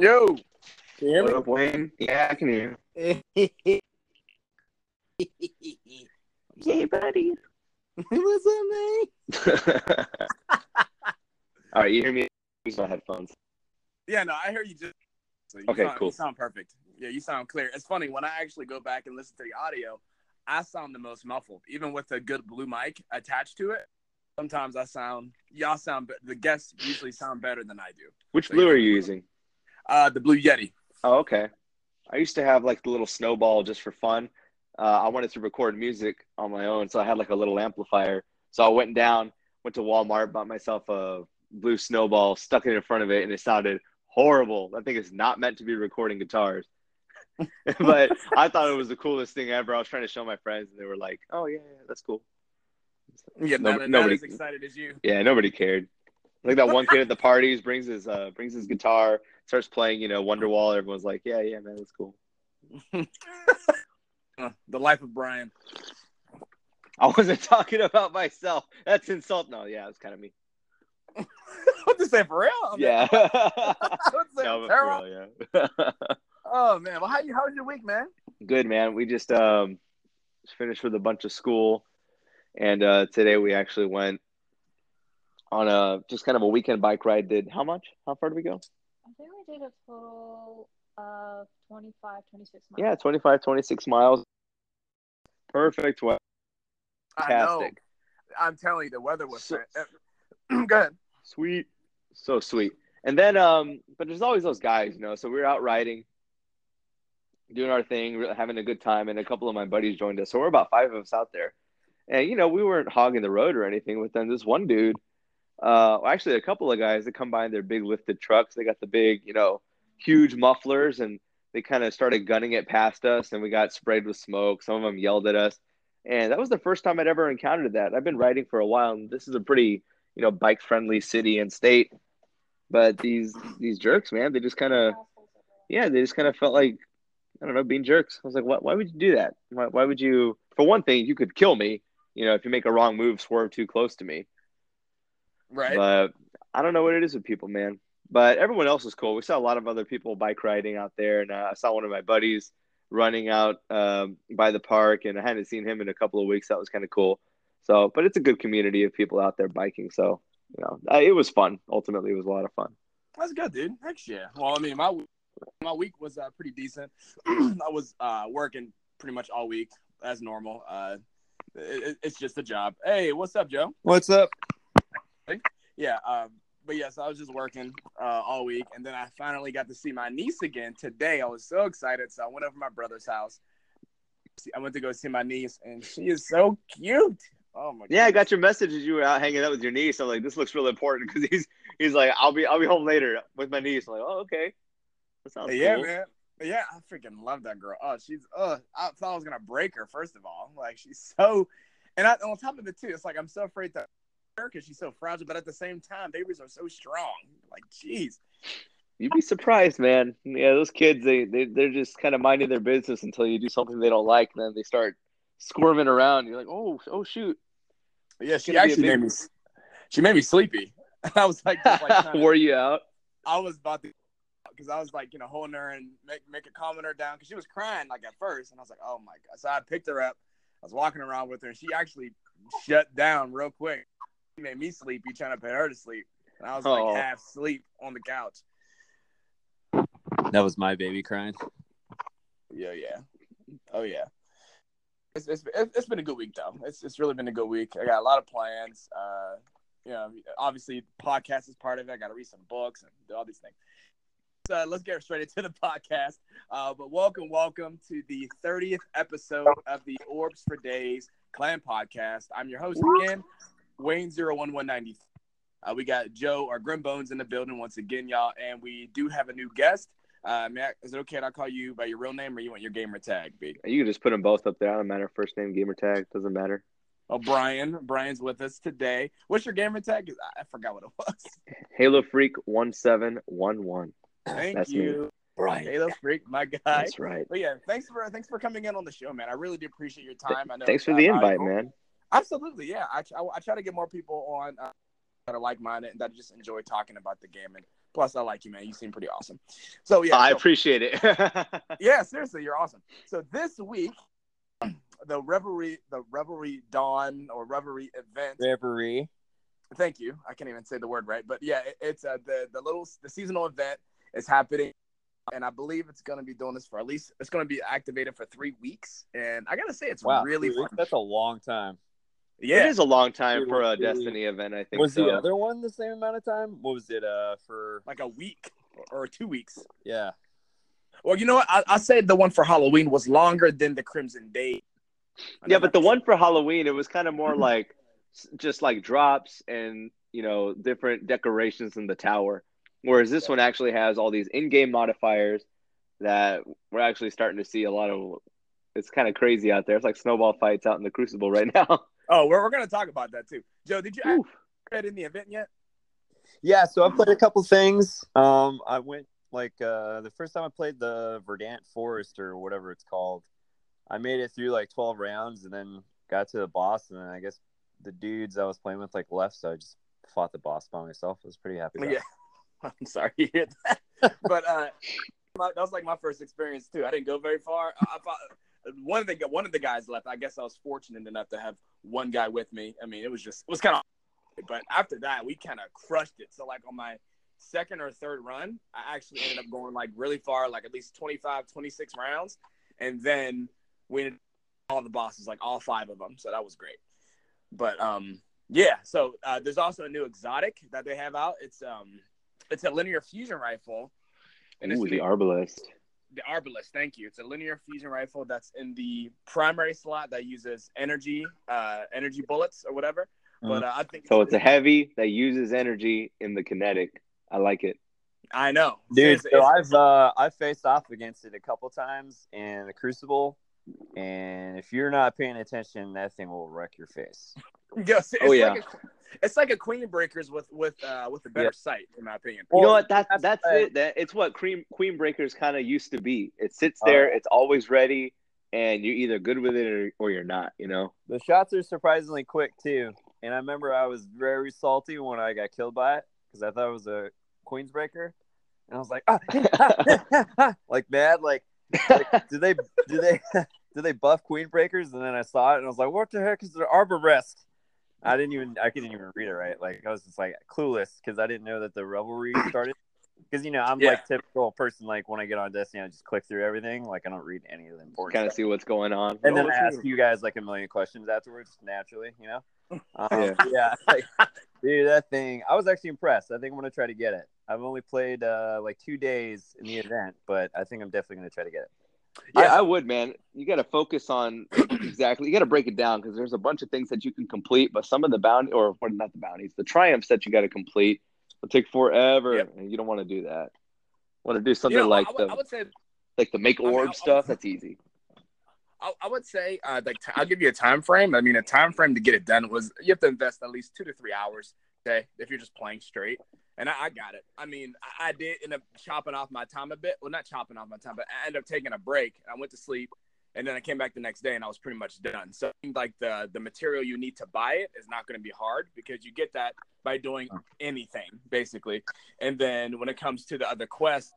Yo, can you hear What me? up, Wayne? Yeah, I can hear you. Hey, buddy. What's up, man? All right, you hear me? Use my headphones. Yeah, no, I hear you just. So you Okay, sound, cool. You sound perfect. Yeah, you sound clear. It's funny when I actually go back and listen to the audio, I sound the most muffled, even with a good blue mic attached to it. Sometimes I sound, y'all sound, the guests usually sound better than I do. Which So blue are you using? Uh, the Blue Yeti. Oh, okay. I used to have like the little snowball just for fun. Uh, I wanted to record music on my own, so I had like a little amplifier. So I went down, went to Walmart, bought myself a blue snowball, stuck it in front of it, and it sounded horrible. That thing is not meant to be recording guitars. but I thought it was the coolest thing ever. I was trying to show my friends, and they were like, "Oh yeah, yeah that's cool." Yeah, No- not, not nobody- as excited as you. Yeah, nobody cared. Like that one kid at the parties brings his uh brings his guitar, starts playing, you know, Wonderwall. Everyone's like, "Yeah, yeah, man, that's cool." Uh, the life of Brian. I wasn't talking about myself. That's insult. No, yeah, it's kind of me. what to say for real? I mean, Yeah. no, for real? for real, yeah. Oh man, well, how you? How was your week, man? Good man. We just um finished with a bunch of school, and uh, today we actually went on a just kind of a weekend bike ride. Did how much? How far did we go? I think we did a total of 25, 26 miles. Yeah, 25, 26 miles. Perfect weather. I know. I'm telling you, the weather was. So- fan- Go ahead. Sweet. So sweet. And then um but there's always those guys, you know. So we were out riding, doing our thing, really having a good time, and a couple of my buddies joined us. So we're about five of us out there. And you know, we weren't hogging the road or anything, but then this one dude, uh actually a couple of guys that come by in their big lifted trucks, they got the big, you know, huge mufflers and they kind of started gunning it past us and we got sprayed with smoke. Some of them yelled at us. And that was the first time I'd ever encountered that. I've been riding for a while and this is a pretty you know bike friendly city and state but these these jerks man they just kind of yeah they just kind of felt like i don't know being jerks i was like why, why would you do that why, why would you for one thing you could kill me you know if you make a wrong move swerve too close to me Right. but i don't know what it is with people man but everyone else was cool we saw a lot of other people bike riding out there and uh, i saw one of my buddies running out um, by the park and i hadn't seen him in a couple of weeks that was kind of cool so, but it's a good community of people out there biking. So, you know, uh, it was fun. Ultimately, it was a lot of fun. That's good, dude. Heck yeah. Well, I mean, my my week was uh, pretty decent. I was uh, working pretty much all week as normal. Uh, it, it's just a job. Hey, what's up, Joe? What's up? Yeah. Um, but yes, I was just working uh, all week, and then I finally got to see my niece again today. I was so excited, so I went over to my brother's house. I went to go see my niece, and she is so cute. Oh my! Yeah, I got your message as you were out hanging out with your niece. I'm like, this looks really important because he's he's like, I'll be I'll be home later with my niece. I'm like, oh, okay, that sounds yeah, cool. man. Yeah, I freaking love that girl. Oh, she's uh I thought I was gonna break her, first of all. Like she's so and I, on top of it too, it's like I'm so afraid her because she's so fragile, but at the same time, babies are so strong. Like, jeez. You'd be surprised, man. Yeah, those kids they they they're just kind of minding their business until you do something they don't like, and then they start squirming around. You're like, oh, oh shoot. Yeah, she gonna be a actually made me she made me sleepy. I was like, just like kinda- you out? I was about to because I was like, you know, holding her and make make her calming her down because she was crying like at first, and I was like, oh my god. So I picked her up. I was walking around with her, and she actually shut down real quick. She made me sleepy trying to put her to sleep, and I was Oh. like half asleep on the couch. That was my baby crying. Yeah, yeah, oh yeah. It's, it's, it's been a good week though. It's it's really been a good week. I got a lot of plans. Uh, you know, obviously podcast is part of it. I got to read some books and do all these things. So let's get straight into the podcast. Uh, but welcome, welcome to the 30th episode of the Orbs for Days Clan Podcast. I'm your host again, Wayne 01190. Uh, we got Joe our Grim Bones in the building once again, y'all, and we do have a new guest. Uh, Matt, is it okay if I call you by your real name or you want your gamer tag, B? You can just put them both up there. I don't matter. First name, gamer tag, doesn't matter. Oh, Brian. Brian's with us today. What's your gamer tag? 'Cause I I forgot what it was. Halo Freak one seven one one. Thank That's me. you, Right. Halo Freak, my guy. That's right. But yeah, thanks for thanks for coming in on the show, man. I really do appreciate your time. I know Thanks for the invite, valuable. man. Absolutely, yeah. I, I, I try to get more people on uh, that are like minded and that just enjoy talking about the game and Plus, I like you, man. You seem pretty awesome. So yeah, I so- appreciate it. yeah, seriously, you're awesome. So this week, the revelry, the revelry dawn or revelry event. Reverie. Thank you. I can't even say the word right, but yeah, it, it's uh, the the little the seasonal event is happening, and I believe it's going to be doing this for at least it's going to be activated for three weeks. And I gotta say, it's Wow, really fun. weeks? That's a long time. Yeah, It is a long time for a It Destiny event, I think. Was so. the other one the same amount of time? What was it? Uh, for like a week or, or two weeks. yeah. Well, you know what? I, I say the one for Halloween was longer than the Crimson Day. Yeah, but the one for Halloween, it was kind of more like just like drops and you know different decorations in the tower. Whereas this Yeah. one actually has all these in-game modifiers that we're actually starting to see a lot of. It's kind of crazy out there. It's like snowball fights out in the Crucible right now. Oh, we're, we're going to talk about that too. Joe, did you Oof. add in the event yet? Yeah, so I played a couple things. Um, I went like uh, the first time I played the Verdant Forest or whatever it's called. I made it through like twelve rounds and then got to the boss, and then I guess the dudes I was playing with like left, so I just fought the boss by myself. I was pretty happy. About Yeah. I'm sorry to hear that. but uh, my, that was like my first experience too. I didn't go very far. I, I thought one of the one of the guys left. I guess I was fortunate enough to have one guy with me. I mean, it was just it was kind of, but after that, we kind of crushed it. So like on my second or third run, I actually ended up going like really far, like at least 25, 26 rounds, and then we ended all the bosses, like all five of them. So that was great. But um, yeah. So uh, there's also a new exotic that they have out. It's um, it's a linear fusion rifle. And Ooh, the the, Arbalest. The Arbalest, thank you. It's a linear fusion rifle that's in the primary slot that uses energy, uh, energy bullets or whatever. But uh, I think So it's a heavy that uses energy in the kinetic. I like it. I know, Dude, It's- so it's- I've uh, I've faced off against it a couple times in the Crucible, and if you're not paying attention, that thing will wreck your face. Yes, it's Oh, yeah. Like a, it's like a Queen Breakers with with uh, with a better Yeah. sight, in my opinion. you know what? That, that's- that's uh, it. That it's what Queen Queen Breakers kind of used to be. It sits there. Oh. It's always ready, and you're either good with it or, or you're not. You know. The shots are surprisingly quick too, and I remember I was very salty when I got killed by it because I thought it was a Queen's Breaker, and I was like, ah, ah, ah, ah, like mad, like, like do they do they do they buff Queen Breakers? And then I saw it and I was like, what the heck is the Arborest? I didn't even I couldn't even read it right. Like I was just like clueless because I didn't know that the revelry started. Because you know I'm Yeah. like typical person. Like when I get on Destiny, I just click through everything. Like I don't read any of the important. kind of see what's going on. And then I ask you guys like a million questions afterwards, naturally, you know. Um, Yeah. yeah, like, dude, that thing. I was actually impressed. I think I'm gonna try to get it. I've only played uh, like two days in the event, but I think I'm definitely gonna try to get it. I, Yeah. I would, man. You got to focus on exactly. You got to break it down because there's a bunch of things that you can complete, but some of the bounty or what not the bounties, the triumphs that you got to complete will take forever, Yep. and you don't want to do that. Want to do something You know, like I, the I would say like the make I mean, orb I- I stuff. That's easy. I, I would say uh, like t- I'll give you a time frame. I mean, a time frame to get it done was you have to invest at least two to three hours. Okay, if you're just playing straight, and I, I got it. I mean, I, I did end up chopping off my time a bit. Well, not chopping off my time, but I ended up taking a break. I went to sleep, and then I came back the next day, and I was pretty much done. So like the the material you need to buy it is not going to be hard because you get that by doing anything basically. And then when it comes to the other quests,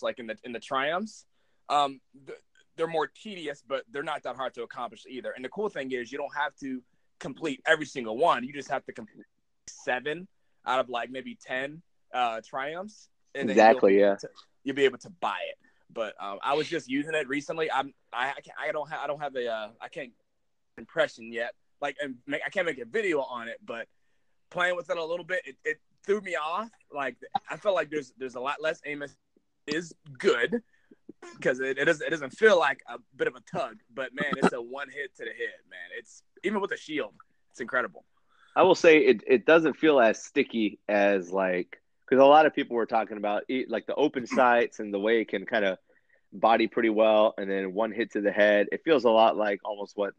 like in the in the triumphs, um, th- they're more tedious, but they're not that hard to accomplish either. And the cool thing is, you don't have to complete every single one. You just have to complete seven out of like maybe ten uh, triumphs. And Exactly, you'll yeah. to- you'll be able to buy it. But um, I was just using it recently. I'm I I, can't, I don't have I don't have a uh, I can't impression yet. Like and make, I can't make a video on it, but playing with it a little bit, it, it threw me off. Like I felt like there's there's a lot less Amos is good because it, it doesn't it doesn't feel like a bit of a tug, but man, it's a one hit to the head, man. It's even with a shield, it's incredible. I will say it, it doesn't feel as sticky as like because a lot of people were talking about like the open sights and the way it can kind of body pretty well, and then one hit to the head. It feels a lot like almost what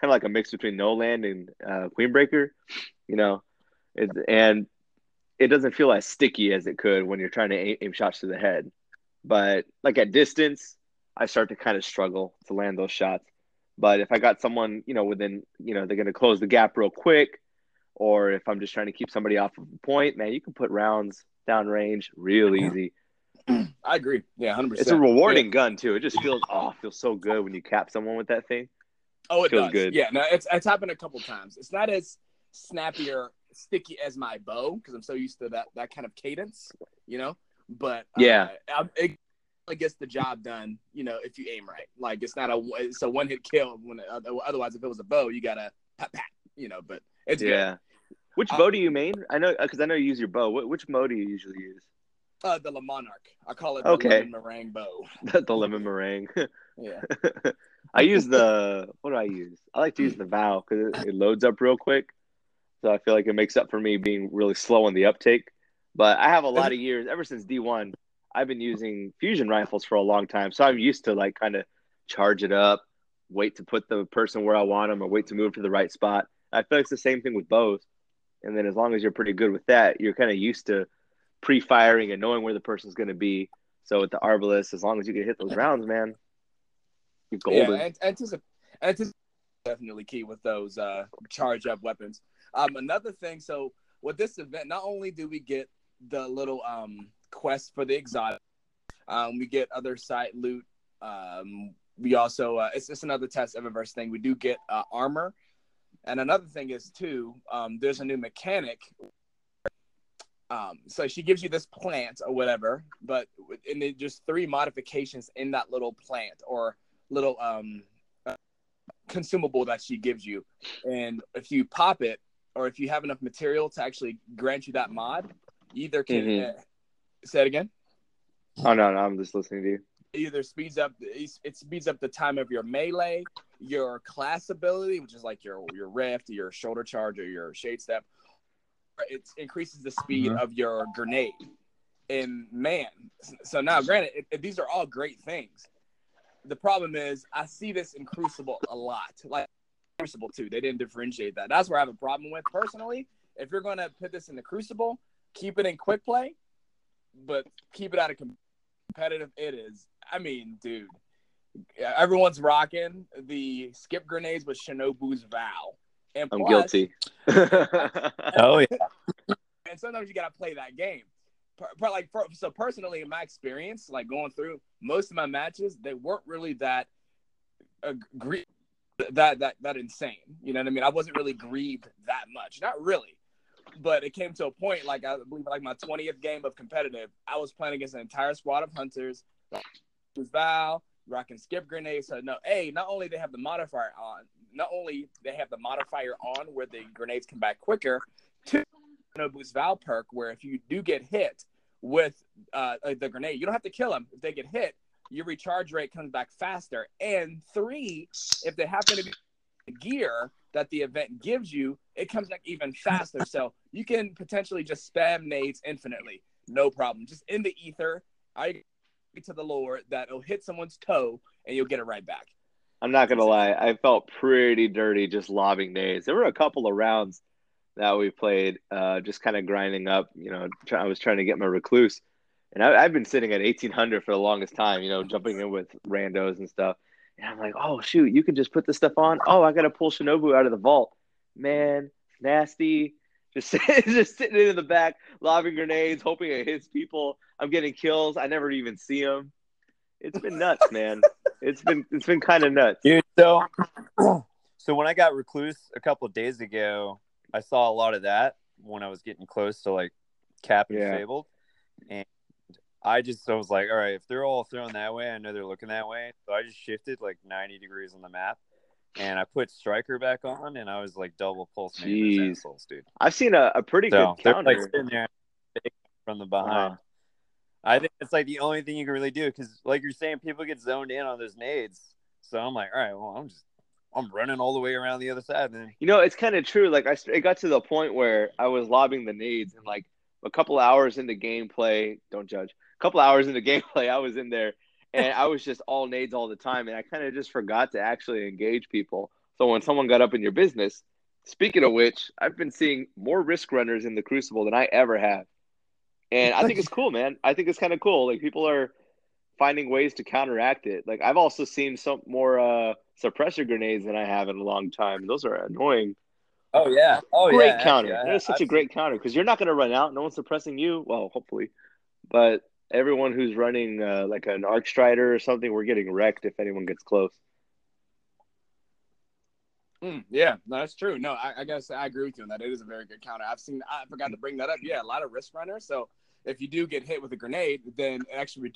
kind of like a mix between No Land and uh, Queenbreaker, you know, it, and it doesn't feel as sticky as it could when you're trying to aim, aim shots to the head. But like at distance, I start to kind of struggle to land those shots. But if I got someone, you know, within, you know, they're going to close the gap real quick, or if I'm just trying to keep somebody off of a point, man, you can put rounds downrange, real easy. I agree. Yeah, hundred percent. It's a rewarding gun too. It just feels oh, it feels so good when you cap someone with that thing. Oh, it Feels does. good. Yeah, no, it's it's happened a couple times. It's not as snappy or sticky as my bow because I'm so used to that that kind of cadence, you know. But uh, Yeah. I- it, it gets the job done, you know, if you aim right. Like it's not a it's a one hit kill. When uh, otherwise, if it was a bow, you gotta pat pat, you know. But it's yeah. Which Uh, bow do you main? I know because I know you use your bow. What, which bow do you usually use? Uh, the Le Monarque. I call it the Okay. lemon meringue bow. the lemon meringue. Yeah. I use the what do I use? I like to use the Vow because it, it loads up real quick. So I feel like it makes up for me being really slow on the uptake. But I have a lot of years ever since D one. I've been using fusion rifles for a long time, so I'm used to like kind of charge it up, wait to put the person where I want them, or wait to move to the right spot. I feel like it's the same thing with bows. And then as long as you're pretty good with that, you're kind of used to pre-firing and knowing where the person's going to be. So with the Arbalest, as long as you can hit those rounds, man, you're golden. Yeah, and anticip- anticip- definitely key with those uh, charge up weapons. Um, another thing, so with this event, not only do we get the little um, quest for the exotic, um, we get other site loot. Um, we also uh, it's just another test of Eververse thing. We do get uh, armor, and another thing is too. Um, there's a new mechanic. Um, so she gives you this plant or whatever, but and then just three modifications in that little plant or little um uh, consumable that she gives you and if you pop it or if you have enough material to actually grant you that mod either can Mhm. uh, say it again Oh no, no, I'm just listening to you. It either speeds up it speeds up the time of your melee your class ability which is like your your rift your shoulder charge or your shade step it increases the speed Mhm. of your grenade and man so now granted it, it- these are all great things the problem is I see this in Crucible a lot. Like Crucible too. They didn't differentiate that. That's where I have a problem with personally. If you're gonna put this in the Crucible, keep it in quick play, but keep it out of com- competitive. It is. I mean, dude, everyone's rocking the skip grenades with Shinobu's Vow. And I'm guilty. Oh yeah. and sometimes you gotta play that game. Per, per- like for, so personally, in my experience, like going through most of my matches, they weren't really that uh, gre- that that that insane. You know what I mean? I wasn't really grieved that much, not really. But it came to a point, like I believe, like my twentieth game of competitive, I was playing against an entire squad of hunters. Val rocking skip grenades. So no, a not only they have the modifier on, not only they have the modifier on where the grenades come back quicker. Two, no boost Val perk where if you do get hit with uh, the grenade, you don't have to kill them. If they get hit, your recharge rate comes back faster. And three, if they happen to be gear that the event gives you, it comes back even faster. So you can potentially just spam nades infinitely, no problem. Just in the ether, I to the Lord that it'll hit someone's toe and you'll get it right back. I'm not gonna lie, I felt pretty dirty just lobbing nades. There were a couple of rounds that we played, uh, just kind of grinding up. You know, try, I was trying to get my recluse, and I, I've been sitting at 1800 for the longest time. You know, jumping in with randos and stuff. And I'm like, oh shoot, you can just put this stuff on. Oh, I gotta pull Shinobu out of the vault. Man, nasty. Just just sitting in the back, lobbing grenades, hoping it hits people. I'm getting kills. I never even see them. It's been nuts, man. It's been it's been kind of nuts. Dude, so so when I got recluse a couple of days ago, I saw a lot of that when I was getting close to like cap and Yeah. fabled, and I just I was like, all right, if they're all thrown that way, I know they're looking that way, so I just shifted like ninety degrees on the map, and I put striker back on, and I was like double pulse Jeez. assholes, dude. I've seen a, a pretty So good they're counter. like sitting there from the uh-huh. behind. Wow. I think it's like the only thing you can really do because, like you're saying, people get zoned in on those nades. So I'm like, all right, well, I'm just I'm running all the way around the other side. Then You know, it's kind of true. Like I, it got to the point where I was lobbing the nades, and like a couple hours into gameplay, don't judge. A couple hours into gameplay, I was in there, and I was just all nades all the time, and I kind of just forgot to actually engage people. So when someone got up in your business, speaking of which, I've been seeing more risk runners in the Crucible than I ever have, and I think it's cool, man. I think it's kind of cool. Like people are finding ways to counteract it. Like I've also seen some more uh, suppressor grenades than I have in a long time. Those are annoying. Oh yeah. Oh yeah. great yeah. counter. actually, I- that is such I've a great counter because you're not going to run out. No one's suppressing you. Well, hopefully, but everyone who's running uh, like an arc strider or something, we're getting wrecked if anyone gets close. Mm, yeah, no, that's true. No, I, I say I agree with you on that. It is a very good counter. I've seen. I forgot to bring that up. Yeah, a lot of risk runners. So if you do get hit with a grenade, then it actually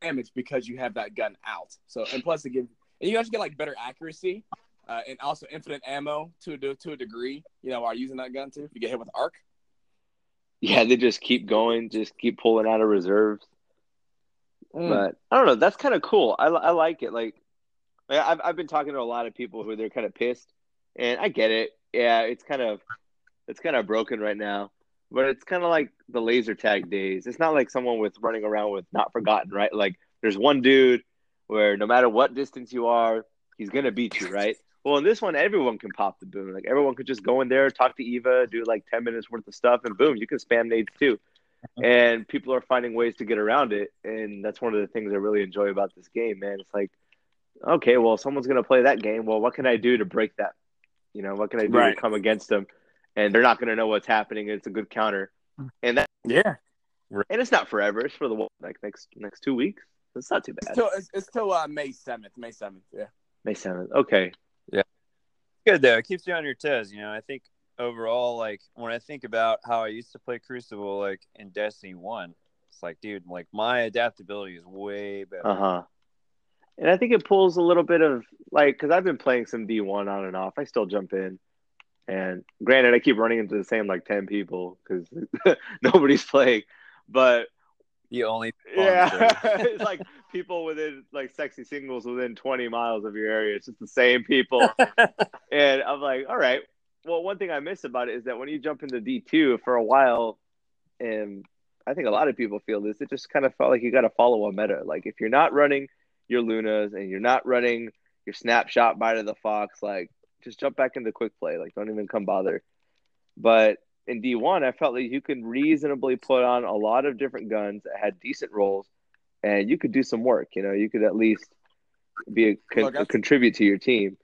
damage because you have that gun out. So and plus it gives and you actually get like better accuracy uh, and also infinite ammo to a to a degree. You know, while using that gun too. If you get hit with arc. Yeah, they just keep going, just keep pulling out of reserves. Mm. But I don't know. That's kind of cool. I, I like it. Like, like I've I've been talking to a lot of people who they're kind of pissed, and I get it. Yeah, it's kind of it's kind of broken right now. But it's kind of like the laser tag days. It's not like someone with running around with not forgotten, right? Like there's one dude where no matter what distance you are, he's gonna beat you, right? Well, in this one, everyone can pop the boom. Like everyone could just go in there, talk to Eva, do like ten minutes worth of stuff, and boom, you can spam nades too. And people are finding ways to get around it, and that's one of the things I really enjoy about this game, man. It's like, okay, well, someone's gonna play that game. Well, what can I do to break that? You know, what can I do Right. to come against them? And they're not gonna know what's happening. It's a good counter, and that Yeah. and it's not forever. It's for the like next next two weeks. It's not too It's bad. till it's, it's till uh, May seventh. May seventh. Yeah. May seventh. Okay. Good though. It keeps you on your toes. You know, I think overall, like when I think about how I used to play Crucible, like in Destiny One, it's like, dude, like my adaptability is way better. Uh huh. And I think it pulls a little bit of like because I've been playing some D one on and off. I still jump in, and granted, I keep running into the same like ten people because nobody's playing. But The only yeah, it's like people within like sexy singles within twenty miles of your area. It's just the same people. And I'm like, all right. Well, one thing I miss about it is that when you jump into D2 for a while, and I think a lot of people feel this, it just kind of felt like you got to follow a meta. Like if you're not running your Lunas and you're not running your snapshot bite of the fox, like just jump back into quick play. Like don't even come bother. But in D1, I felt like you could reasonably put on a lot of different guns that had decent roles and you could do some work. You know, you could at least be a, con- Look, I- contribute to your team.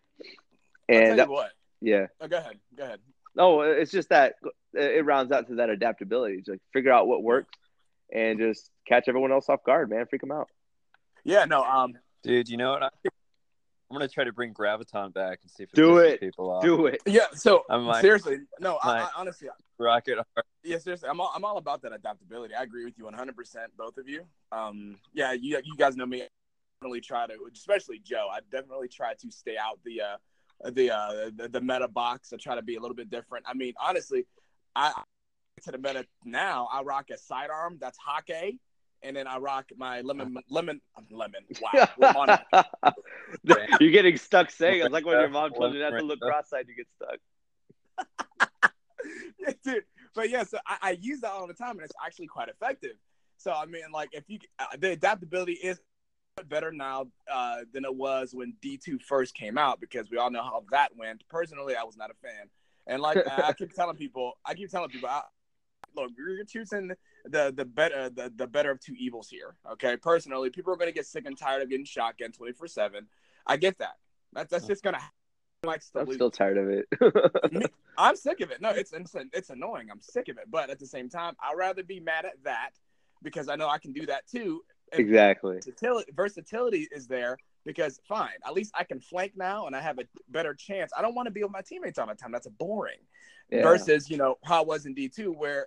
I'll tell And that, what. yeah, Oh, go ahead. Go ahead. no, it's just that it rounds out to that adaptability. Just like figure out what works and just catch everyone else off guard, man. Freak them out. Yeah. No. Um. dude. You know what? I, I'm gonna try to bring Graviton back and see if it Do it. people off. Do it. Yeah. So I'm like- seriously, no. I, I, honestly, Rocket. Yeah, seriously, I'm all, I'm all about that adaptability. I agree with you 100, percent both of you. Um, yeah, you you guys know me. I definitely try to, especially Joe. I definitely try to stay out the uh the uh the, the meta box. I try to be a little bit different. I mean, honestly, I to the meta now. I rock a sidearm that's Hake, and then I rock my lemon lemon lemon. Wow, Ramon. You're getting stuck saying it. It's like when your mom told you not to look cross-eyed, you get stuck. yeah, dude. But yeah, so I, I use that all the time, and it's actually quite effective. So I mean, like, if you uh, the adaptability is better now uh, than it was when D2 first came out because we all know how that went. Personally, I was not a fan, and like I keep telling people, I keep telling people, I, look, you're choosing the the better the, the better of two evils here. Okay, personally, people are going to get sick and tired of getting shotgun twenty four seven. I get that. That's that's oh. just gonna. happen. Like I'm still tired of it. I'm sick of it. No, it's, it's it's annoying. I'm sick of it. But at the same time, I'd rather be mad at that because I know I can do that too. Exactly. versatility, versatility is there because fine, at least I can flank now and I have a better chance. I don't want to be with my teammates all the time. That's boring. Yeah. Versus, you know, how it was in D2 where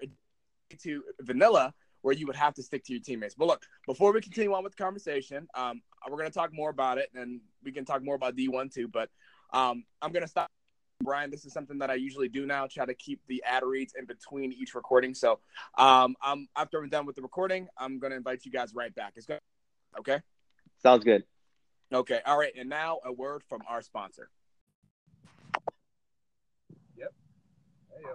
D2 vanilla where you would have to stick to your teammates. But look, before we continue on with the conversation, um, we're going to talk more about it and we can talk more about D1 too. But um, I'm going to stop. Brian, this is something that I usually do now. Try to keep the ad reads in between each recording. So, um, I'm after I'm done with the recording, I'm gonna invite you guys right back. It's good. Okay. Sounds good. Okay. All right. And now a word from our sponsor. Yep. Hey,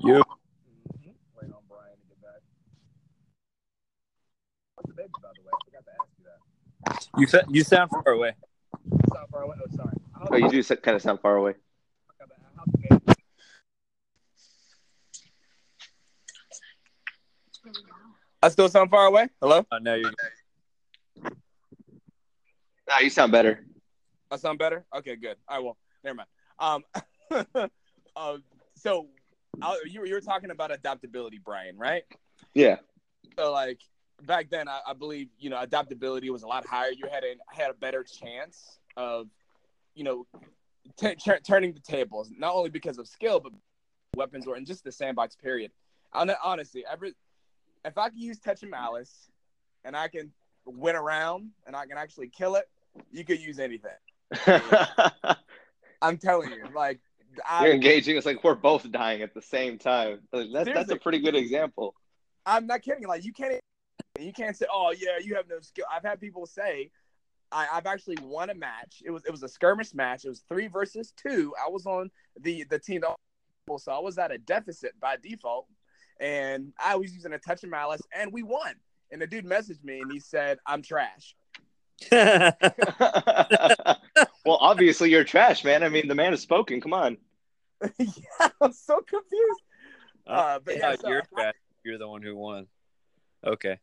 You. Mm-hmm. Waiting on Brian to get back. What's baby, by the way? I forgot to ask you that. You sa- you sound far away. It's not far away. Oh, sorry. How's Oh, you do kind of sound far away. how's the baby? I still sound far away. Hello. Oh, no, you're Nah, you sound better. I sound better. Okay, good. All right. will. never mind. Um, uh, so I, you were you were talking about adaptability, Brian, right? Yeah. So like back then, I, I believe you know adaptability was a lot higher. You had a had a better chance of you know t- t- turning the tables, not only because of skill, but weapons or in just the sandbox period. Hon- Honestly, every if I can use touch of malice, and I can win around, and I can actually kill it, you could use anything. I'm telling you, like I, You're engaging. It's like we're both dying at the same time. Like, that, that's a pretty good example. I'm not kidding. Like you can't you can't say, "Oh yeah, you have no skill." I've had people say, I, "I've actually won a match. It was it was a skirmish match. It was three versus two. I was on the the team, that- so I was at a deficit by default, and I was using a touch of malice, and we won. And the dude messaged me and he said, "I'm trash." well, obviously you're trash, man. I mean, the man has spoken. Come on. yeah, I'm so confused. Uh, but yeah, Yeah, so- you're bad. You're the one who won. Okay.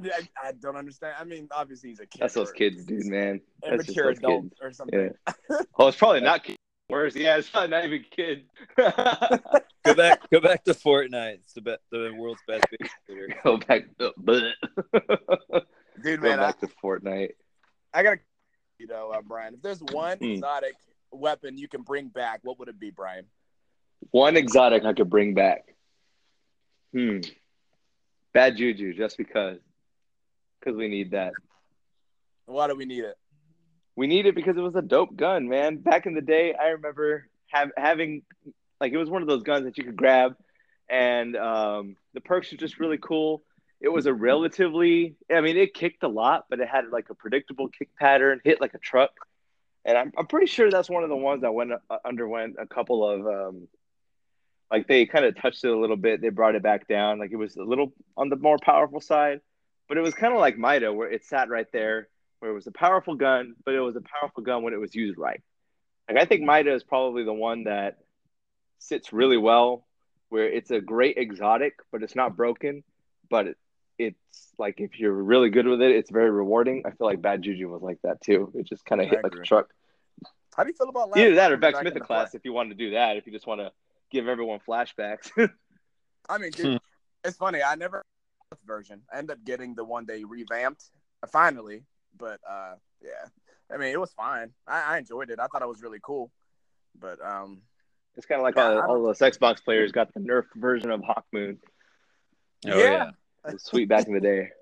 Yeah, I, I don't understand. I mean, obviously he's a kid. That's those kids, dude, man. That's Immature adult kids. or something. Oh, it's probably not kids. Worse, yeah, it's probably not even kids. Go back. Go back to Fortnite. It's the be- the world's best babysitter. Go back. To, Dude, Go man, I, back to Fortnite. I gotta, you know, uh, Brian. If there's one Hmm. exotic weapon you can bring back, what would it be, Brian? One exotic I could bring back. Hmm. Bad juju, just because. Because we need that. Why do we need it? We need it because it was a dope gun, man. Back in the day, I remember have, having like it was one of those guns that you could grab, and um, the perks were just really cool. It was a relatively, I mean, it kicked a lot, but it had like a predictable kick pattern, hit like a truck, and I'm I'm pretty sure that's one of the ones that went uh, underwent a couple of um, like they kind of touched it a little bit. They brought it back down, like it was a little on the more powerful side, but it was kind of like Mida, where it sat right there where it was a powerful gun, but it was a powerful gun when it was used right. Like I think Mida is probably the one that sits really well, where it's a great exotic, but it's not broken. But it, it's like if you're really good with it, it's very rewarding. I feel like Bad Juju was like that too. It just kind of I hit like a truck. How do you feel about last Either that or back Vex in the Mythoclast play? if you want to do that. If you just want to give everyone flashbacks. I mean, Hmm. dude, it's funny. I never version. I ended up getting the one they revamped uh, finally, but uh, yeah. I mean, it was fine. I, I enjoyed it. I thought it was really cool. But um, it's kind of like Yeah, all, I all those Xbox players got the Nerf version of Hawkmoon. Oh, Yeah. It was sweet back in the day.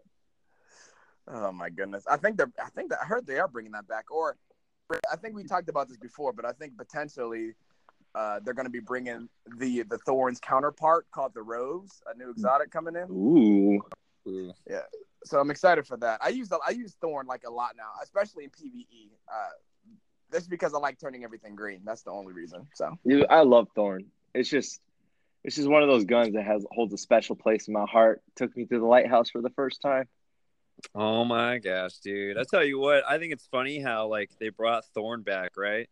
Oh my goodness! I think they're. I think that I heard they are bringing that back. Or I think we talked about this before, but I think potentially uh, they're going to be bringing the the Thorns counterpart called the Rose, a new exotic coming in. Ooh. Ooh. So I'm excited for that. I use the, I use Thorn like a lot now, especially in PVE. Uh, that's because I like turning everything green. That's the only reason. So Dude, I love Thorn. It's just it's just one of those guns that has holds a special place in my heart. Took me to the lighthouse for the first time. Oh my gosh, dude! I tell you what, I think it's funny how like they brought Thorn back, right?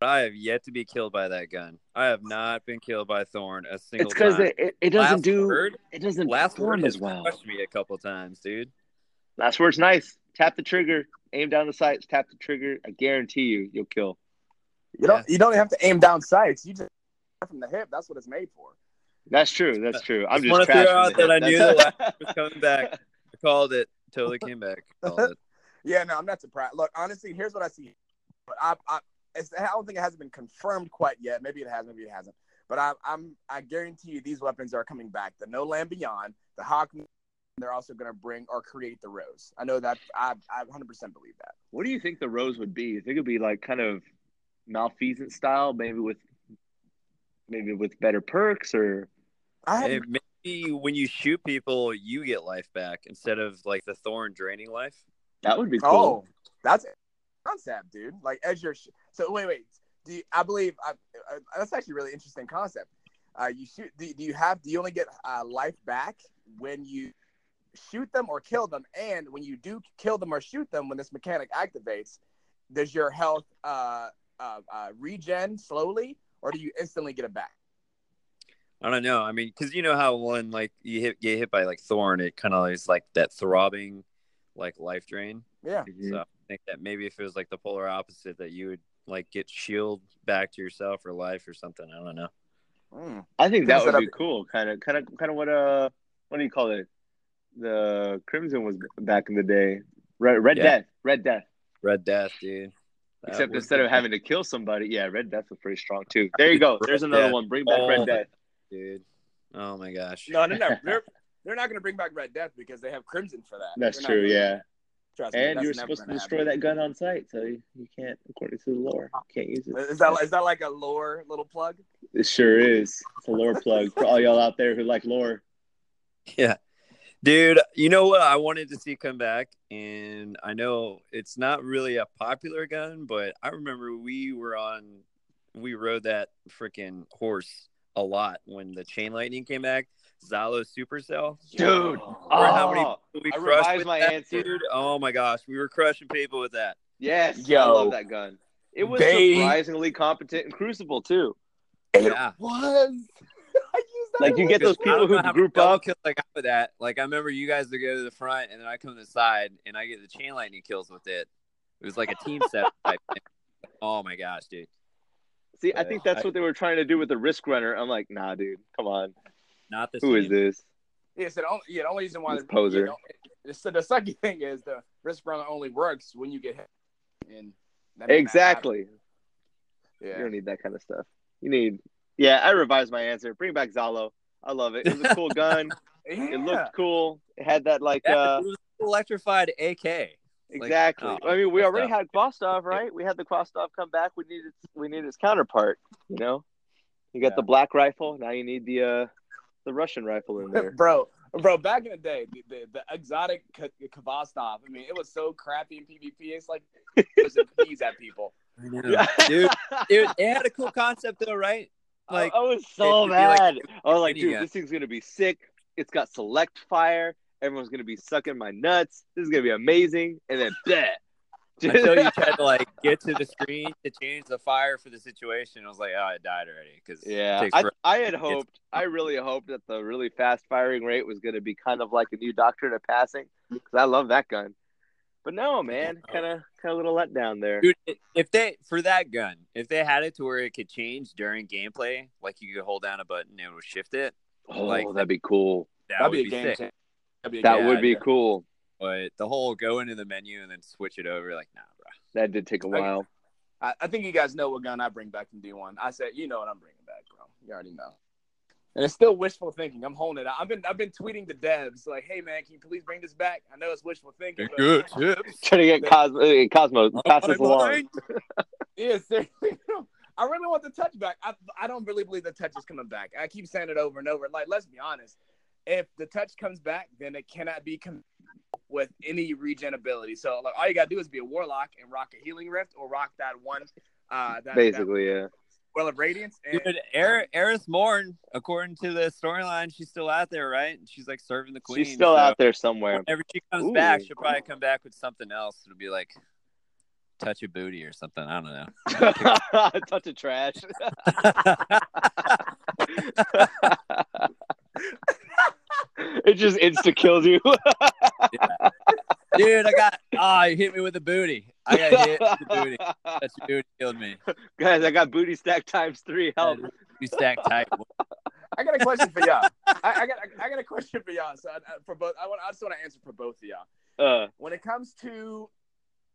But I have yet to be killed by that gun. I have not been killed by Thorn a single It's because time. it, it, it doesn't Last do word, it doesn't last word has as well. crushed me a couple times, dude. Last word's nice. Tap the trigger, aim down the sights, tap the trigger. I guarantee you, you'll kill. you don't you don't have to aim down sights. You just from the hip. That's what it's made for. That's true. That's true. I'm Just just wanna trash throw out that. I knew That's- the last was coming back. I called it. Totally came back. Called it. Yeah, no, I'm not surprised. Look, honestly, here's what I see. But I, I, it's, I don't think it hasn't been confirmed quite yet. Maybe it has, maybe it hasn't. But I, I'm, I guarantee you, these weapons are coming back. The No Land Beyond, the Hawk. They're also going to bring or create the Rose. I know that. I, I 100% believe that. What do you think the rose would be? You think it'd be like kind of Malfeasance style, maybe with maybe with better perks or I have, maybe when you shoot people, you get life back instead of like the Thorn draining life. that would be oh, cool. oh, that's a concept, dude. Like as your. Sh- so wait, wait. Do you, I believe I, uh, that's actually a really interesting concept. Uh, you shoot. Do, do you have? Do you only get uh, life back when you shoot them or kill them? And when you do kill them or shoot them, when this mechanic activates, does your health uh, uh, uh, regen slowly, or do you instantly get it back? I don't know. I mean, because you know how when like you hit get hit by like Thorn, it kind of is like that throbbing, like life drain. Yeah. Mhm. So I think that maybe if it was like the polar opposite, that you would like get shield back to yourself or life or something. I don't know. Mm. I think that Things would that be cool. Kind of, kind of, kind of what uh, what do you call it? The Crimson was back in the day. Red, Red Yeah. Death, Red Death. Red Death, dude. That Except instead of the- having to kill somebody, yeah, Red Death was pretty strong too. There you go. There's another Death. one. Bring back Oh. Red Death. dude. Oh my gosh. No, no, no. They're they're not going to bring back Red Death because they have Crimson for that. That's They're true. gonna- Yeah, Trust and that's you were never supposed to gonna destroy happen. that gun on site, so you, you can't, according to the lore, can't use it. Is that is that like a lore little plug? It sure is. It's a lore plug for all y'all out there who like lore. Yeah. Dude, you know what I wanted to see come back? And I know it's not really a popular gun, but I remember we were on, we rode that freaking horse a lot when the chain lightning came back. Zhalo Supercell. Dude. Remember how many Oh, we I crushed revised my that, answer. dude? Oh my gosh, we were crushing people with that. Yes, I love that gun. It was They- surprisingly competent in Crucible too. Yeah. Was I used that? Like you get those people who group double up. kills I got with that. Like I remember you guys would go to the front, and then I come to the side, and I get the chain lightning kills with it. It was like a team set. Oh my gosh, dude! See, I think that's I- what they were trying to do with the Risk Runner. I'm like, nah, dude, come on. Not the Who is same. this? Yeah, so the only, yeah, the only reason why This the poser. You know, it- so the sucky thing is the risk runner only works when you get hit. And that Exactly. happen. You don't need that kind of stuff. You need. Yeah, I revised my answer. Bring back Zhalo. I love it. It was a cool gun. It looked cool. It had that like Yeah, uh it was electrified AK. exactly. oh, I mean, we already stuff. had Khvostov, right? We had the Khvostov come back. We needed we needed his counterpart. You know, you got Yeah. the black rifle. Now you need the uh the Russian rifle in there. bro, bro, back in the day, the, the, the exotic K- Khvostov, I mean, it was so crappy in PvP. It's like it was a peas at people. Yeah. dude, dude, it had a cool concept though, right? Like I, I was so it'd like- mad. I was like, minigun. dude, this thing's gonna be sick. It's got select fire. Everyone's gonna be sucking my nuts. This is gonna be amazing. And then, bleh. Until you tried to like get to the screen to change the fire for the situation, I was like, oh, it died already because yeah, I, I had hoped, I really hoped that the really fast firing rate was gonna be kind of like a new doctrine of passing because I love that gun. But no, man, kind of, kind of a little letdown there. Dude, if they for that gun, if they had it to where it could change during gameplay, like you could hold down a button and it would shift it, oh, like- that'd be cool. that That'd would be a game sick. changer. That'd be a That game would be changer. cool. But the whole go into the menu and then switch it over, like, nah, bro. That did take a while. I, I think you guys know what gun I bring back from D1. I said, you know what I'm bringing back, bro. You already know. And it's still wishful thinking. I'm holding it out. I've been I've been tweeting the devs like, hey man, can you please bring this back? I know it's wishful thinking. But, tips. Trying to get Cozmo, uh, Cozmo pass this along. Yeah, seriously. I really want the touch back. I, I don't really believe the touch is coming back. I keep saying it over and over. Like, let's be honest. If the touch comes back, then it cannot be com- with any regen ability. So like, all you gotta do is be a warlock and rock a healing rift or rock that one. Uh, that, Basically, yeah. well of radiance. And, Dude, Er- Eris Morn, according to the storyline, she's still out there, right? She's like serving the queen. She's still so out there somewhere. Whenever she comes Ooh. back, she'll probably come back with something else. It'll be like touch a booty or something. I don't know. Touch of trash. it just insta kills you. Dude, I got ah, you hit me with a booty. I got hit with the booty. Touch a booty killed me. Guys, I got booty stack times three. Help. You stack tight. I got a question for y'all. I, I got I got a question for y'all. So I, I- for both, I want I just want to answer for both of y'all. Uh, when it comes to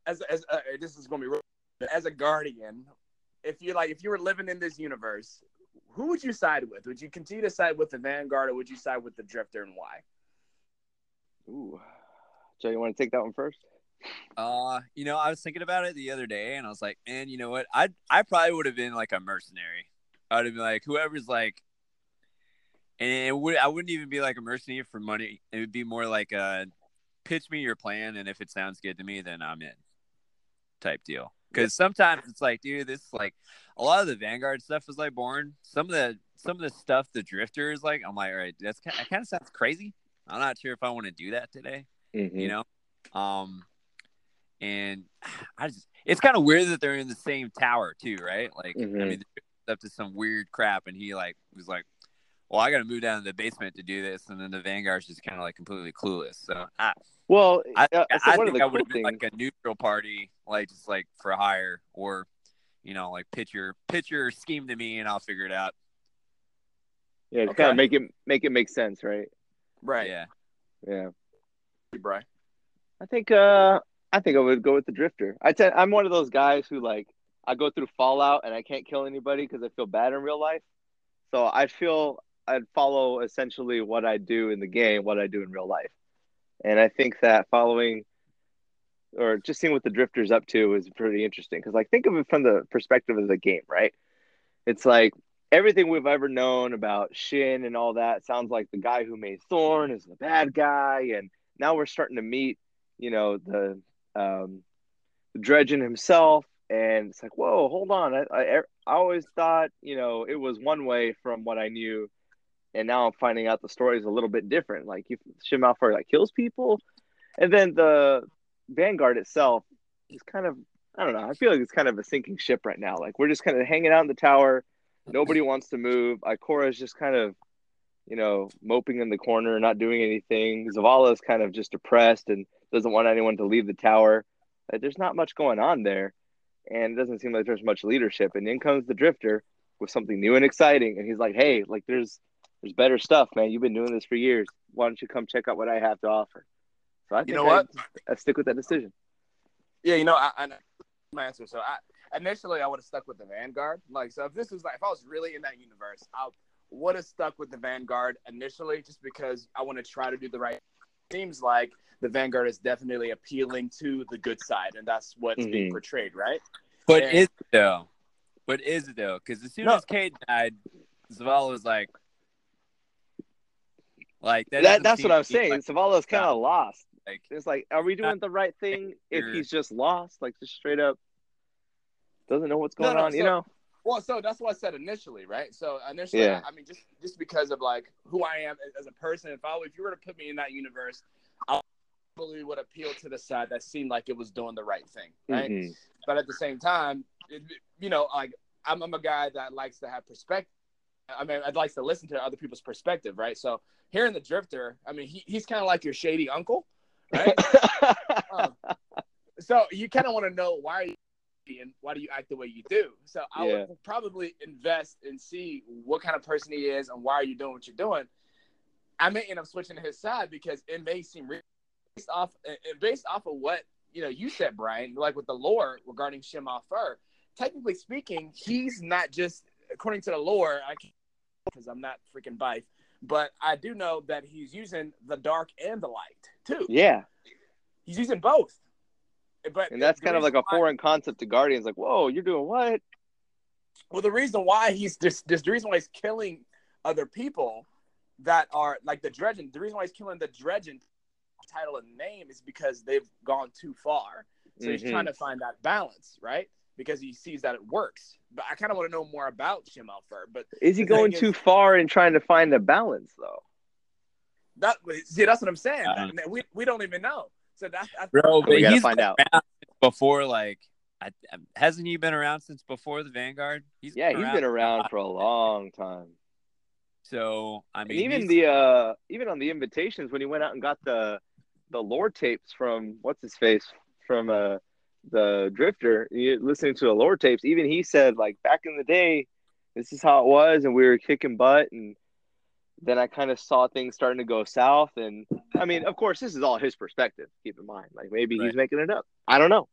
as as uh, this is going to be real, as a guardian if you like if you were living in this universe who would you side with would you continue to side with the vanguard or would you side with the drifter and why ooh. Joe, you want to take that one first? Uh, you know, I was thinking about it the other day, and I was like, man, you know what? I I probably would have been like a mercenary. I'd have been like whoever's like, and it would I wouldn't even be like a mercenary for money. It would be more like a pitch me your plan, and if it sounds good to me, then I'm in, type deal. Because sometimes it's like, dude, this is like a lot of the Vanguard stuff is like born. Some of the some of the stuff the Drifter is like, I'm like, all right, that's kind that kind of sounds crazy. I'm not sure if I want to do that today Mhm. you know um and i just it's kind of weird that they're in the same tower too right like i Mhm. mean up to some weird crap and he like was like well i gotta move down to the basement to do this and then the vanguard's just kind of like completely clueless so i Well, i, uh, so one of think i would cool have been like a neutral party like just like for hire or you know, like pitch your pitch your scheme to me and I'll figure it out. Yeah, to Okay. kind of make it make it make sense, right? Right. Yeah. Yeah. Bry. I think uh I think I would go with the drifter. I tell I'm one of those guys who like I go through Fallout and I can't kill anybody because I feel bad in real life. So I feel I'd follow essentially what I do in the game, what I do in real life. And I think that following or just seeing what the drifter's up to is pretty interesting because like think of it from the perspective of the game, right? It's like everything we've ever known about Shin and all that sounds like the guy who made Thorn is the bad guy and now we're starting to meet, you know, the um, Dredgen himself, and it's like, whoa, hold on. I, I I always thought, you know, it was one way from what I knew, and now I'm finding out the story is a little bit different. Like, you Malphite like kills people, and then the Vanguard itself is kind of, I don't know. I feel like it's kind of a sinking ship right now. Like, we're just kind of hanging out in the tower. Nobody wants to move. Ikora is just kind of you know, moping in the corner, not doing anything. Zavala is kind of just depressed and doesn't want anyone to leave the tower. Like, there's not much going on there, and it doesn't seem like there's much leadership. And in comes the Drifter with something new and exciting, and he's like, "Hey, like there's there's better stuff, man. You've been doing this for years. Why don't you come check out what I have to offer?" So I think You know I, what? I stick with that decision. Yeah, you know, I, I my answer. So I initially I would have stuck with the Vanguard. Like, so if this was like if I was really in that universe, I would have stuck with the Vanguard initially, just because I want to try to do the right. Seems like the Vanguard is definitely appealing to the good side, and that's what's being Mhm. portrayed, right? But Yeah. is it though? But is it though? Because as soon No. as Cayde died, Zavala was like, like that. That, that's what I'm saying. like- Zavala's kind of lost. Like It's like, are we doing the right thing if he's just lost, like just straight up doesn't know what's going no, on? you know? Well, so that's what I said initially, right? So initially, Yeah. I, I mean, just just because of like who I am as a person, if I if you were to put me in that universe, I probably would appeal to the side that seemed like it was doing the right thing, right? Mhm. But at the same time, it, you know, like I'm, I'm a guy that likes to have perspective. I mean, I'd like to listen to other people's perspective, right? So hearing the drifter, I mean, he, he's kind of like your shady uncle, right? Um, so you kind of want to know why are you and why do you act the way you do so i Yeah. would probably invest and see what kind of person he is and why are you doing what you're doing i may end up switching to his side because it may seem based off and based off of what you know you said brian like with the lore regarding Shin Malphur technically speaking he's not just according to the lore i can't because i'm not freaking Byf but i do know that he's using the dark and the light too yeah. he's using both but And that's kind of like a why- foreign concept to Guardians. Like, whoa, you're doing what? Well, the reason why he's this, this the reason why he's killing other people that are like the Dredgen. The reason why he's killing the Dredgen title and name is because they've gone too far. So he's Mhm. trying to find that balance, right? Because he sees that it works. But I kind of want to know more about Shin Malphur. But Is he going is- too far in trying to find the balance, though? That see, that's what I'm saying. Uh-huh. We we don't even know. So that's, that's bro, we gotta he's find out. before. Like, I, hasn't he been around since before the Vanguard? He's Yeah, he's been around for a long time. So I And mean, even the uh, even on the invitations when he went out and got the the lore tapes from what's his face from uh the Drifter, listening to the lore tapes, even he said like back in the day, this is how it was, and we were kicking butt, and then I kind of saw things starting to go south, and I mean, of course, this is all his perspective. Keep in mind, like maybe he's making it up. I don't know,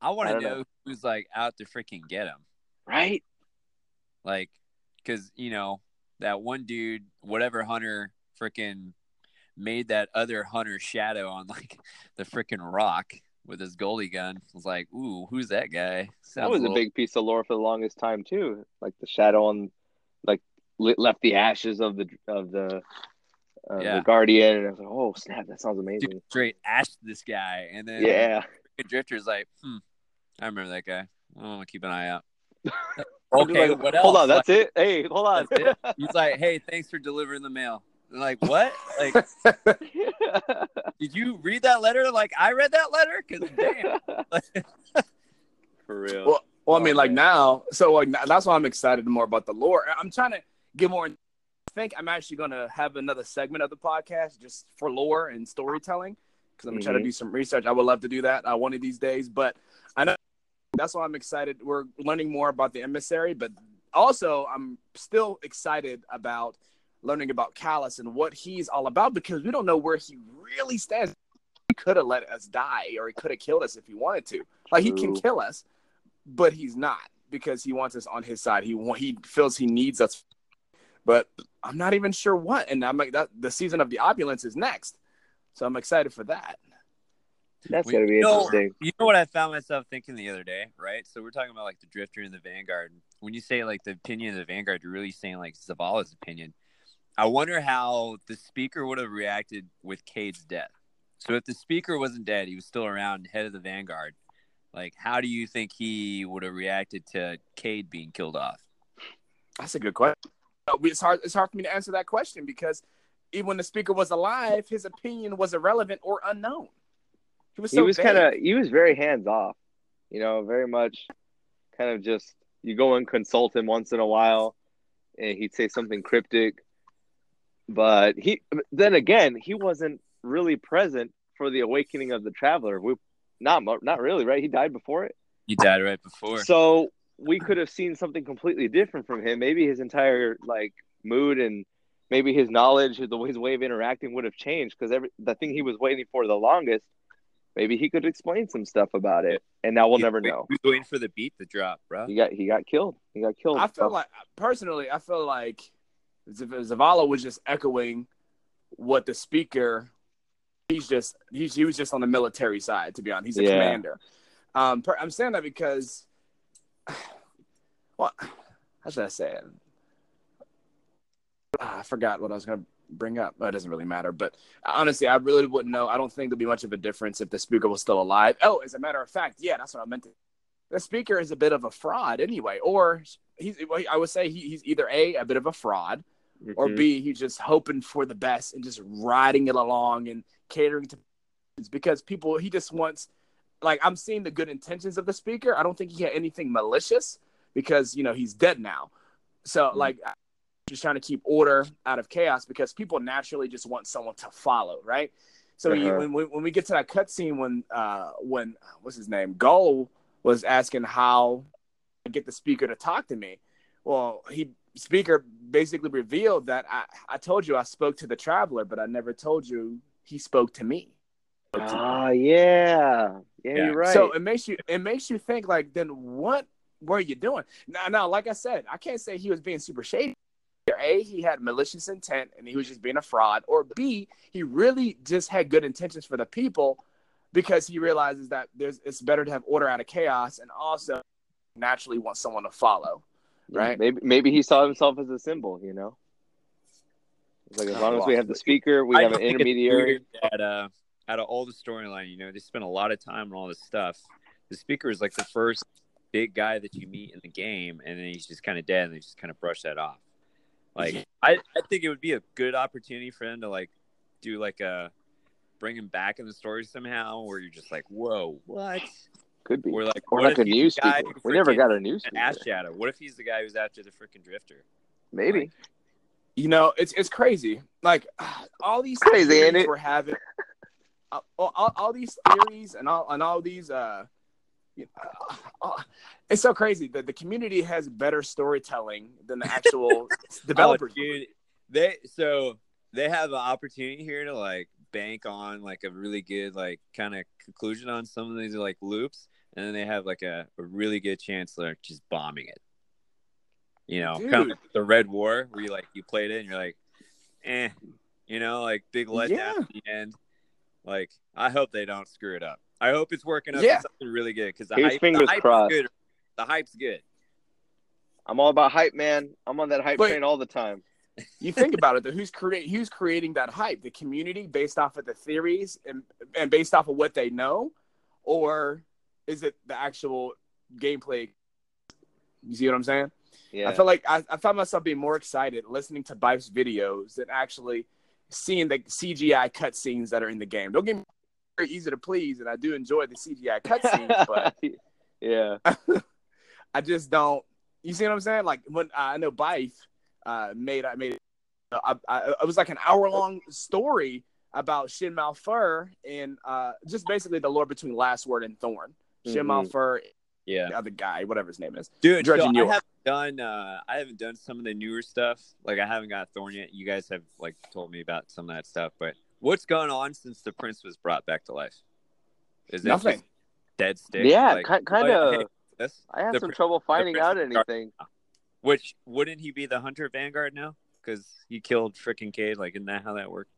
I want to know, know. who's like out to freaking get him. right? Like, because you know that one dude, whatever hunter, freaking made that other hunter shadow on like the freaking rock with his goldie gun. Was like, ooh, who's that guy? That was a little- big piece of lore for the longest time too. Like the shadow on, like left the ashes of the of the uh, Yeah. the guardian, and I was like, oh snap, that sounds amazing. dude straight ashed this guy, and then Yeah, the drifter's like, hmm, I remember that guy. I'm gonna keep an eye out. Okay, like, what else? Hold on, Like, that's it. Hey, hold on. that's it? He's like, hey, thanks for delivering the mail. They're like, what? Like, did you read that letter? Like, I read that letter? Because damn. for real. Well, well, I Oh, mean, like now, so like that's why I'm excited more about the lore. I'm trying to more. I think I'm actually going to have another segment of the podcast just for lore and storytelling because I'm trying to do some research. I would love to do that uh, one of these days, but I know That's why I'm excited. We're learning more about the emissary, but also I'm still excited about learning about Calus and what he's all about because we don't know where he really stands. He could have let us die or he could have killed us if he wanted to. Like he can kill us, but he's not because he wants us on his side. He he feels he needs us. But I'm not even sure what. And I'm like that the season of the opulence is next. So I'm excited for that. That's We- gonna be you know- interesting. You know what I found myself thinking the other day, right? So we're talking about like the Drifter and the Vanguard. When you say like the opinion of the Vanguard, you're really saying like Zavala's opinion. I wonder how the speaker would have reacted with Cayde's death. So if the speaker wasn't dead, he was still around, head of the Vanguard. Like, how do you think he would have reacted to Cade being killed off? That's a good question. It's hard. It's hard for me to answer that question because even when the speaker was alive, his opinion was irrelevant or unknown. He was so he was kind of he was very hands off you know very much kind of just you go and consult him once in a while and he'd say something cryptic but he then again he wasn't really present for the awakening of the traveler we not not really right he died before it He died right before. so we could have seen something completely different from him maybe his entire like mood and maybe his knowledge the his way of interacting would have changed because every the thing he was waiting for the longest maybe he could explain some stuff about it and now we'll He- never he know He's waiting for the beat to drop, bro. he got he got killed he got killed I feel So, like personally, I feel like Zavala was just echoing what the speaker. He's just he's, he was just on the military side. To be honest, he's a Yeah. commander. Um, per, I'm saying that because, well, how should I say it? I forgot what I was going to bring up. Well, it doesn't really matter. But honestly, I really wouldn't know. I don't think there'd be much of a difference if the speaker was still alive. Oh, as a matter of fact, yeah, that's what I meant to. The speaker is a bit of a fraud anyway, or he's, I would say he, he's either a a bit of a fraud, or mhm. B, he's just hoping for the best and just riding it along and catering to because people he just wants like I'm seeing the good intentions of the speaker. I don't think he had anything malicious because you know he's dead now. So Mm-hmm. like just trying to keep order out of chaos because people naturally just want someone to follow, right? So when, Uh-huh. when, when when we get to that cutscene when uh when what's his name Ghaul was asking how to get the speaker to talk to me, well he speaker basically revealed that I, I told you I spoke to the traveler, but I never told you he spoke to me. Ah yeah yeah Yeah. you're right So it makes you it makes you think like then what were you doing? Now now like I said, I can't say he was being super shady. A, he had malicious intent and he was just being a fraud, or B, he really just had good intentions for the people because he realizes that there's it's better to have order out of chaos and also naturally wants someone to follow. right? maybe maybe he saw himself as a symbol you know It's like as long as we have the speaker we I have an intermediary That, uh, out of all the storyline, you know, they spent a lot of time on all this stuff. The speaker is like the first big guy that you meet in the game, and then he's just kind of dead, and they just kind of brush that off. Like, I, I think it would be a good opportunity for them to like do like a bring him back in the story somehow, where you're just like, whoa, what? could be Or like, or like a news guy speaker we never got a news Ash Shadow. What if he's the guy who's after the freaking drifter? maybe Like, You know, it's it's crazy. Like all these Crazy, theories ain't it? we're having, all, all, all these theories and all and all these. Uh, you know, uh, it's so crazy that the community has better storytelling than the actual developers. Oh, dude, they so they have an opportunity here to like bank on like a really good like kind of conclusion on some of these like loops, and then they have like a, a really good chance of like, just bombing it. You know, kind of like the Red War, where you like you played it and you're like, eh, you know, like big letdown Yeah. at the end. Like, I hope they don't screw it up. I hope it's working up Yeah. to something really good because the Here's hype, fingers the hype crossed. is good. The hype's good. i'm all about hype man i'm on that hype Wait. train all the time You think about it, though. Who's create Who's creating that hype? The community, based off of the theories and and based off of what they know, or is it the actual gameplay? You see what I'm saying? yeah I feel like I, I found myself being more excited listening to Byf's videos than actually seeing the CGI cutscenes that are in the game. Don't get me very easy to please, and I do enjoy the CGI cutscenes, but yeah I just don't. You see what I'm saying? Like when I know Byf uh, made, I made, it. I, I, it was like an hour long story about Shin Malphur and uh, just basically the lore between Last Word and Thorn. Shin Mhm. Malphur, Yeah, the other guy, whatever his name is. dude. Dredge so I haven't done. Uh, I haven't done some of the newer stuff. Like I haven't got Thorn yet. You guys have like told me about some of that stuff. But what's going on since the prince was brought back to life? Is it Nothing. dead stick? Yeah, Like, ki- kind of. hey, this? I had the some pr- trouble finding out is dark. anything. Which wouldn't he be the hunter vanguard now? Because he killed freaking Cayde. Like, isn't that how that worked?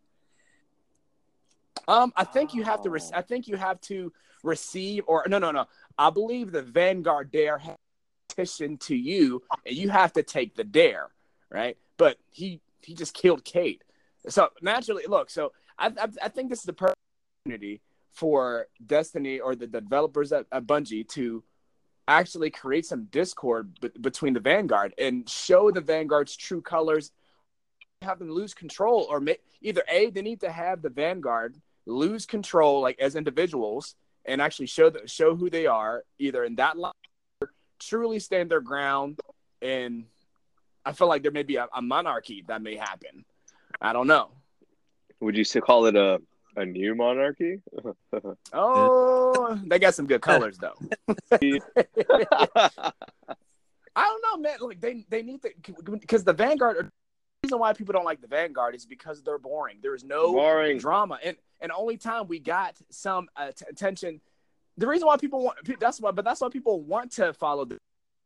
Um, I think you have to. Re- Oh. I think you have to receive, or no, no, no. I believe the Vanguard dare has petition to you, and you have to take the dare, right? But he he just killed Cayde, so naturally, look. So I I, I think this is the perfect opportunity for Destiny or the developers at, at Bungie to actually create some discord b- between the Vanguard and show the Vanguard's true colors. Have them lose control, or ma- either a they need to have the Vanguard lose control, like as individuals, and actually show the, show who they are, either in that line, or truly stand their ground. And I feel like there may be a, a monarchy that may happen. I don't know. Would you still call it a a new monarchy? Oh, they got some good colors though. I don't know, man. Like they they need to because the Vanguard. The reason why people don't like the Vanguard is because they're boring. There is no Boring. drama, and and only time we got some uh, t- attention. The reason why people want that's why, but that's why people want to follow the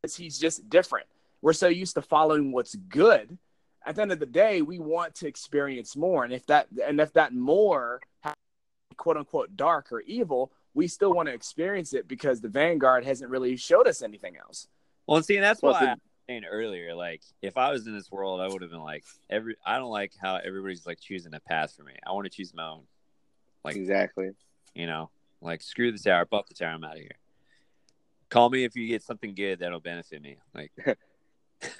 is he's just different. We're so used to following what's good. At the end of the day, we want to experience more, and if that and if that more, quote unquote, dark or evil, we still want to experience it because the Vanguard hasn't really showed us anything else. Well, see, and that's Plus why it- I was saying earlier. Like, if I was in this world, I would have been like, every. I don't like how everybody's like choosing a path for me. I want to choose my own. Like, exactly. you know, like screw the tower, bump the tower. I'm out of here. Call me if you get something good that'll benefit me. Like,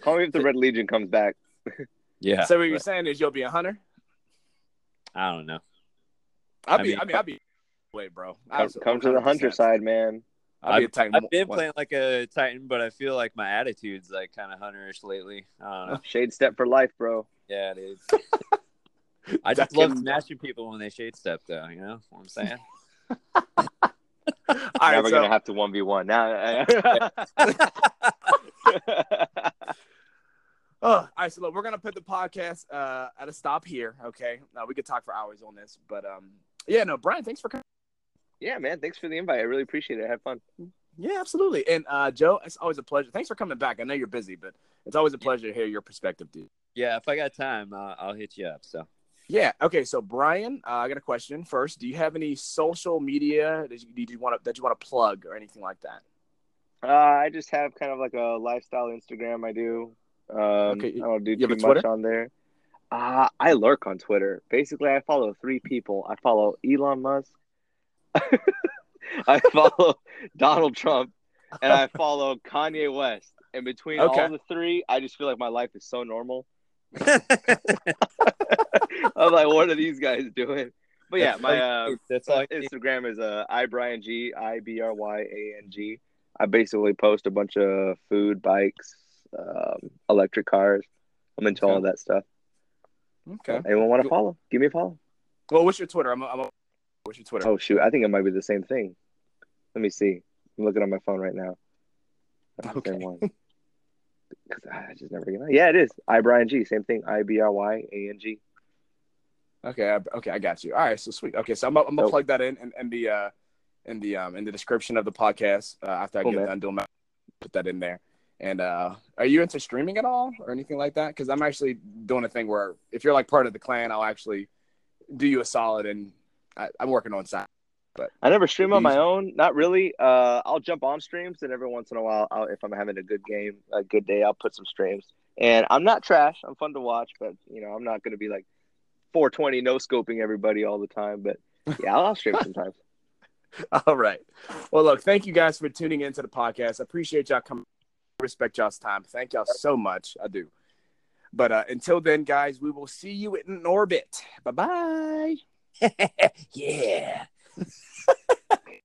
Call me if the Red Legion comes back. yeah. so what you're saying is you'll be a hunter? I don't know. I'll I be. I mean- mean, I'll be. Wait, bro. Come, come to the hunter 100%. side, man. I'll be a I've, Titan. I've been One- playing like a Titan, but I feel like my attitude's like kind of hunterish lately. I don't know. Shade step for life, bro. Yeah, it is. I That just love can- smashing people when they shade step, though. You know what I'm saying? All now right, we're so, gonna have to one v one now. oh, all right, so look, we're gonna put the podcast uh, at a stop here. Okay, now we could talk for hours on this, but um, yeah, no, Brian, thanks for coming. Yeah, man. Thanks for the invite. I really appreciate it. I had fun. Yeah, absolutely. And uh, Joe, it's always a pleasure. Thanks for coming back. I know you're busy, but it's always a pleasure to hear your perspective, dude. Yeah, if I got time, uh, I'll hit you up. So Yeah. Okay. So Brian, uh, I got a question first. Do you have any social media that you, you want to that you want to plug or anything like that? Uh, I just have kind of like a lifestyle Instagram. I do. Um, Okay, I don't do you too much on there. Uh, I lurk on Twitter. Basically, I follow three people. I follow Elon Musk. I follow Donald Trump, and I follow Kanye West. And between Okay. all the three, I just feel like my life is so normal. I'm like, what are these guys doing? But yeah, my uh, that's. Instagram is uh, ibryang i b r y a n g. I basically post a bunch of food, bikes, um, electric cars. I'm into all of that stuff. Okay. Anyone want to follow? Give me a follow. Well, what's your Twitter? I'm. A, I'm a, what's your Twitter? Oh shoot, I think it might be the same thing. Let me see. I'm looking on my phone right now. That's the same Okay. one. Because I just never get. Yeah, it is. ibryang. Same thing. I b r y a n g. Okay. I, okay. I got you. All right. So sweet. Okay. So I'm. gonna- I'm gonna plug that in in, in the uh, in the um in the description of the podcast uh, after I Cool, get man. done doing my put that in there. And uh, are you into streaming at all or anything like that? Because I'm actually doing a thing where if you're like part of the clan, I'll actually do you a solid, and I, I'm working on side. But I never stream on my own. Not really. Uh, I'll jump on streams, and every once in a while, I'll, if I'm having a good game, a good day, I'll put some streams. And I'm not trash. I'm fun to watch, but you know, I'm not going to be like 420 no scoping everybody all the time. But yeah, I'll, I'll stream sometimes. All right. Well, look, thank you guys for tuning into the podcast. I appreciate y'all coming. Respect y'all's time. Thank y'all so much. I do. But uh, until then, guys, we will see you in orbit. Bye bye. yeah.